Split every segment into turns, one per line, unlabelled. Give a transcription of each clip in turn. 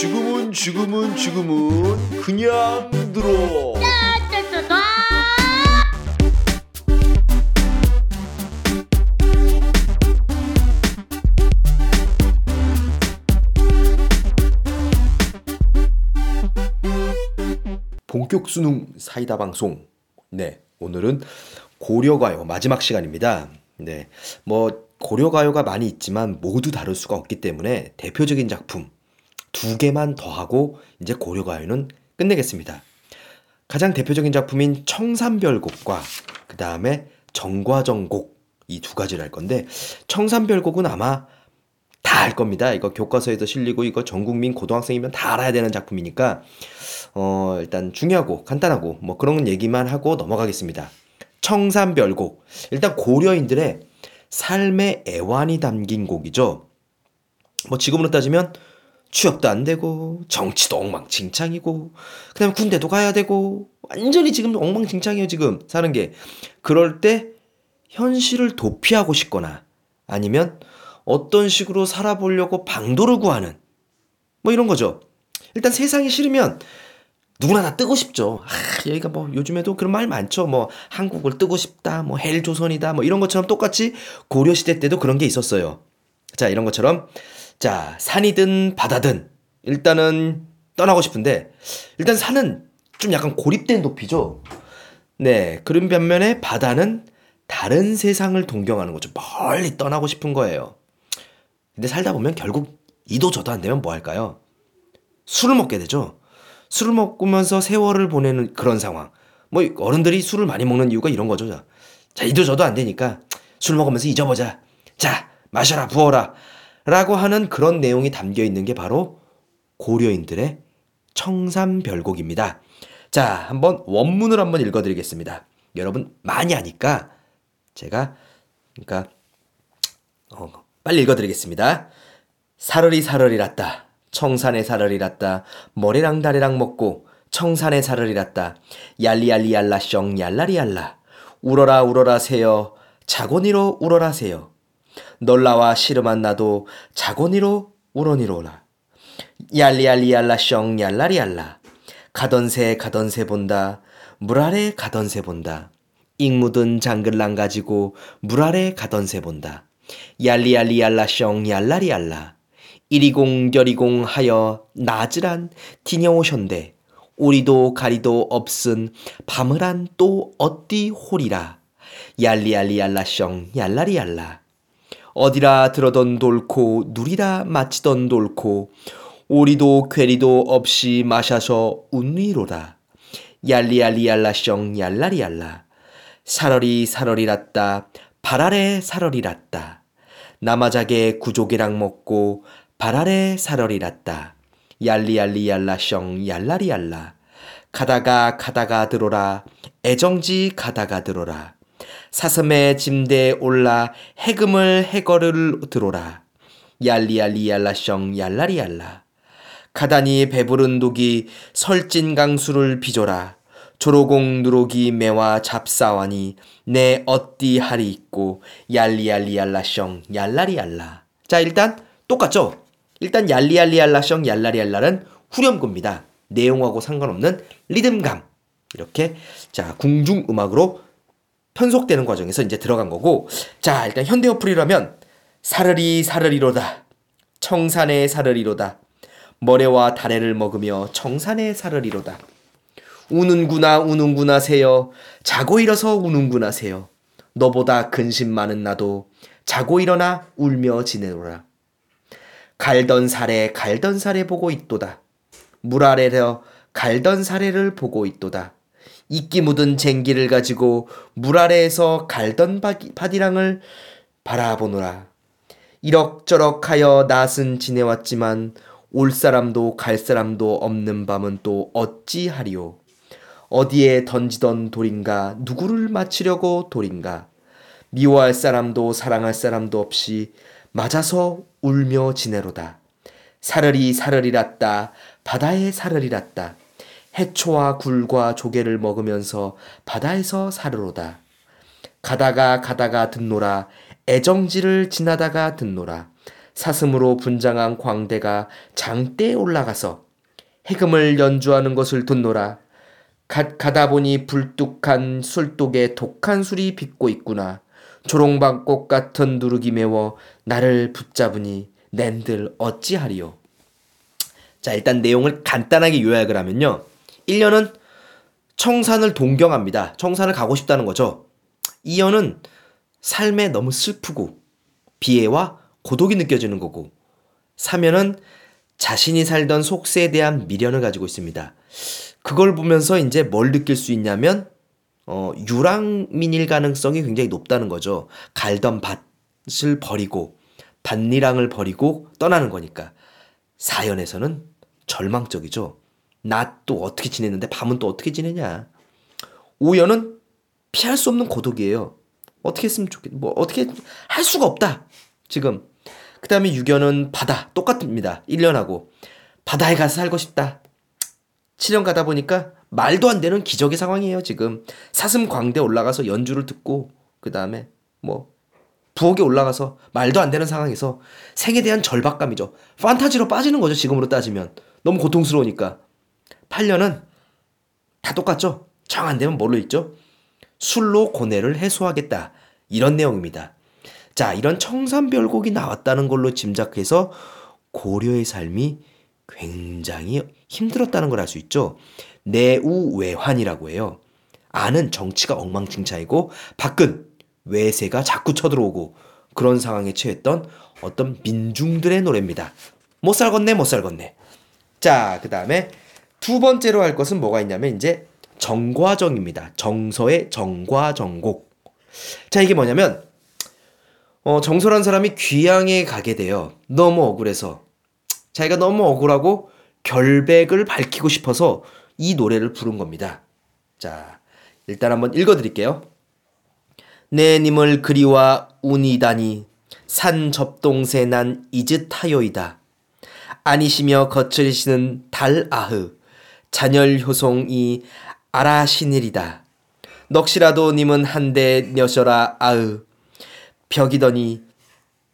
지금은 지금은 지금은 그냥 들어. 본격 수능 사이다 방송. 네, 오늘은 고려가요 마지막 시간입니다. 네, 뭐 고려가요가 많이 있지만 모두 다룰 수가 없기 때문에 대표적인 작품 두 개만 더 하고 이제 고려가요는 끝내겠습니다. 가장 대표적인 작품인 청산별곡과 그 다음에 정과정곡 이 두 가지를 할 건데 청산별곡은 아마 다 알 겁니다. 이거 교과서에도 실리고 이거 전 국민 고등학생이면 다 알아야 되는 작품이니까 어 일단 중요하고 간단하고 뭐 그런 얘기만 하고 넘어가겠습니다. 청산별곡 일단 고려인들의 삶의 애환이 담긴 곡이죠. 뭐 지금으로 따지면 취업도 안 되고 정치도 엉망진창이고 그다음에 군대도 가야 되고 완전히 지금 엉망진창이에요 지금 사는 게 그럴 때 현실을 도피하고 싶거나 아니면 어떤 식으로 살아보려고 방도를 구하는 뭐 이런 거죠. 일단 세상이 싫으면 누구나 다 뜨고 싶죠. 아, 여기가 뭐 요즘에도 그런 말 많죠. 뭐 한국을 뜨고 싶다, 뭐 헬조선이다, 뭐 이런 것처럼 똑같이 고려 시대 때도 그런 게 있었어요. 자, 이런 것처럼 자, 산이든 바다든 일단은 떠나고 싶은데 일단 산은 좀 약간 고립된 도피죠. 네, 그런 반면에 바다는 다른 세상을 동경하는 거죠. 멀리 떠나고 싶은 거예요. 근데 살다 보면 결국 이도 저도 안 되면 뭐 할까요? 술을 먹게 되죠. 술을 먹으면서 세월을 보내는 그런 상황. 뭐 어른들이 술을 많이 먹는 이유가 이런 거죠. 자, 자 이도 저도 안 되니까 술 먹으면서 잊어보자. 자, 마셔라, 부어라. 라고 하는 그런 내용이 담겨 있는 게 바로 고려인들의 청산별곡입니다. 자, 한번 원문을 한번 읽어 드리겠습니다. 여러분 많이 아니까 제가 그러니까 어, 빨리 읽어 드리겠습니다. 사르리 사르리랐다. 청산의 사르리랐다. 머리랑 다리랑 먹고 청산의 사르리랐다. 얄리얄리얄라 숑 얄라리얄라. 울어라 울어라 새여 자고니로 울어라 새여. 널라와 시름한 나도 자고니로 울어니로라. 얄리얄리얄라 숑 얄라리얄라. 가던 새 가던 새 본다. 물 아래 가던 새 본다. 익 묻은 장글랑 가지고 물 아래 가던 새 본다. 얄리얄리얄라 숑 얄라리얄라. 이리공 저리공 하여 나즈란 디녀오션데 우리도 가리도 없은 밤을한 또 어디 홀이라. 얄리얄리얄라 숑 얄라리얄라. 어디라 들어던 돌코 누리라 마치던 돌코 오리도 괴리도 없이 마셔서 운위로다. 얄리얄리얄라 숑 얄라리얄라. 사러리 사러리랐다. 발아래 사러리랐다. 나마자게 구조개랑 먹고 발아래 사러리랐다. 얄리얄리얄라 숑 얄라리얄라. 가다가 가다가 들어라. 애정지 가다가 들어라. 사슴의 짐대에 올라 해금을 해거를 들어라. 얄리얄리 얄라 숑 얄라리얄라. 가다니 배부른 독이 설진 강수를 빚어라. 조로공 누룩이 매와 잡사와니 내 어띠 하리 있고 얄리얄리 얄라 숑 얄라리얄라. 자 일단 똑같죠? 일단 얄리얄리 얄라 숑 얄라리얄라는 후렴구입니다. 내용하고 상관없는 리듬감 이렇게 자 궁중 음악으로 편속되는 과정에서 이제 들어간 거고 자 일단 현대 어플이라면 사르리 사르리로다. 청산의 사르리로다. 머래와 다래를 먹으며 청산의 사르리로다. 우는구나 우는구나 새여. 자고 일어서 우는구나 새여. 너보다 근심 많은 나도 자고 일어나 울며 지내노라. 갈던 사래 갈던 사래 보고 있도다. 물 아래려 갈던 사래를 보고 있도다 이끼 묻은 쟁기를 가지고 물 아래에서 갈던 바디랑을 바라보노라. 이럭저럭 하여 낯은 지내왔지만 올 사람도 갈 사람도 없는 밤은 또 어찌하리요. 어디에 던지던 돌인가 누구를 맞추려고 돌인가 미워할 사람도 사랑할 사람도 없이 맞아서 울며 지내로다. 사르리 사르리랐다 바다에 사르리랐다. 해초와 굴과 조개를 먹으면서 바다에서 사르로다. 가다가 가다가 듣노라 애정지를 지나다가 듣노라 사슴으로 분장한 광대가 장대에 올라가서 해금을 연주하는 것을 듣노라. 가, 가다 보니 불뚝한 술독에 독한 술이 빚고 있구나. 조롱방꽃 같은 누룩이 메워 나를 붙잡으니 낸들 어찌하리요. 자, 일단 내용을 간단하게 요약을 하면요. 1년은 청산을 동경합니다. 청산을 가고 싶다는 거죠. 2년은 삶에 너무 슬프고 비애와 고독이 느껴지는 거고 3년은 자신이 살던 속세에 대한 미련을 가지고 있습니다. 그걸 보면서 이제 뭘 느낄 수 있냐면 어, 유랑민일 가능성이 굉장히 높다는 거죠. 갈던 밭을 버리고 밭리랑을 버리고 떠나는 거니까. 사연에서는 절망적이죠. 낮 또 어떻게 지냈는데 밤은 또 어떻게 지내냐. 오연은 피할 수 없는 고독이에요. 어떻게 했으면 좋겠, 뭐 어떻게 할 수가 없다. 지금. 그 다음에 유견은 바다 똑같습니다. 1년하고 바다에 가서 살고 싶다. 7년 가다 보니까 말도 안 되는 기적의 상황이에요, 지금. 사슴 광대 올라가서 연주를 듣고, 그 다음에 뭐, 부엌에 올라가서 말도 안 되는 상황에서 생에 대한 절박감이죠. 판타지로 빠지는 거죠, 지금으로 따지면. 너무 고통스러우니까. 8년은 다 똑같죠? 정 안 되면 뭘로 있죠? 술로 고뇌를 해소하겠다. 이런 내용입니다. 자, 이런 청산별곡이 나왔다는 걸로 짐작해서 고려의 삶이 굉장히 힘들었다는 걸 알 수 있죠. 내우외환이라고 해요. 안은 정치가 엉망진창이고 밖은 외세가 자꾸 쳐들어오고 그런 상황에 처했던 어떤 민중들의 노래입니다. 못 살겠네 못 살겠네. 자, 그 다음에 두 번째로 할 것은 뭐가 있냐면 이제 정과정입니다. 정서의 정과정곡. 자, 이게 뭐냐면 어, 정서란 사람이 귀향에 가게 돼요. 너무 억울해서. 자기가 너무 억울하고 결백을 밝히고 싶어서 이 노래를 부른 겁니다. 자, 일단 한번 읽어 드릴게요. 내 님을 그리와 운이다니 산 접동새 난 이즈타요이다. 아니시며 거칠시는 달아흐 잔열 효송이 아라시니리다. 넋이라도 님은 한대 녀셔라 아으 벽이더니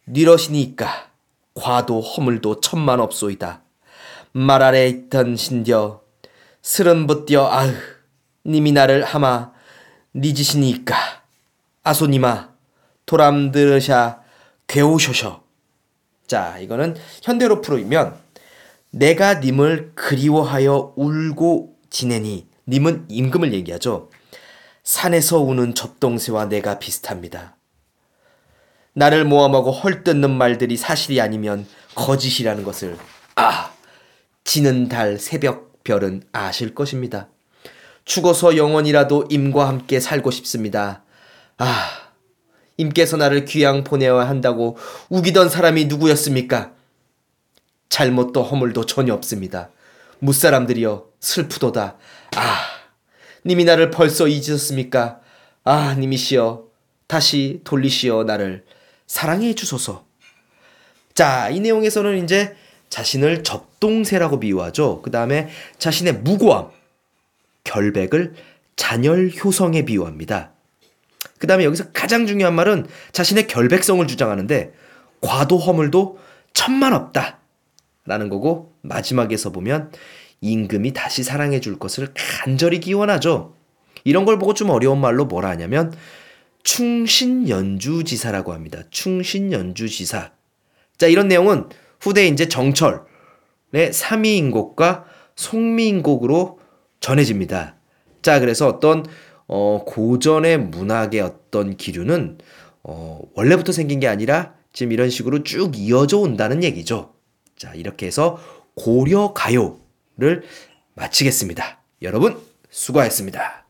뉘러시니까 과도 허물도 천만 없소이다. 말 아래 있던 신디어 스름 붙디어 아으 님이 나를 하마 니지시니까 아소니마 도람 들으샤 괴오셔셔 자 이거는 현대로 풀이면 내가 님을 그리워하여 울고 지내니 님은 임금을 얘기하죠. 산에서 우는 접동새와 내가 비슷합니다. 나를 모함하고 헐뜯는 말들이 사실이 아니면 거짓이라는 것을 아 지는 달 새벽 별은 아실 것입니다. 죽어서 영원이라도 임과 함께 살고 싶습니다. 아 임께서 나를 귀양 보내야 한다고 우기던 사람이 누구였습니까? 잘못도 허물도 전혀 없습니다. 무사람들이여 슬프도다. 아 님이 나를 벌써 잊으셨습니까? 아 님이시여 다시 돌리시어 나를 사랑해 주소서. 자, 이 내용에서는 이제 자신을 접동세라고 비유하죠. 그 다음에 자신의 무고함, 결백을 잔열 효성에 비유합니다. 그 다음에 여기서 가장 중요한 말은 자신의 결백성을 주장하는데 과도 허물도 천만 없다. 라는 거고 마지막에서 보면 임금이 다시 사랑해 줄 것을 간절히 기원하죠. 이런 걸 보고 좀 어려운 말로 뭐라 하냐면 충신연주지사라고 합니다. 충신연주지사. 자, 이런 내용은 후대 이제 정철의 삼위인곡과 송미인곡으로 전해집니다. 자, 그래서 어떤 어, 고전의 문학의 어떤 기류는 어, 원래부터 생긴 게 아니라 지금 이런 식으로 쭉 이어져 온다는 얘기죠. 자, 이렇게 해서 고려 가요를 마치겠습니다. 여러분, 수고하셨습니다.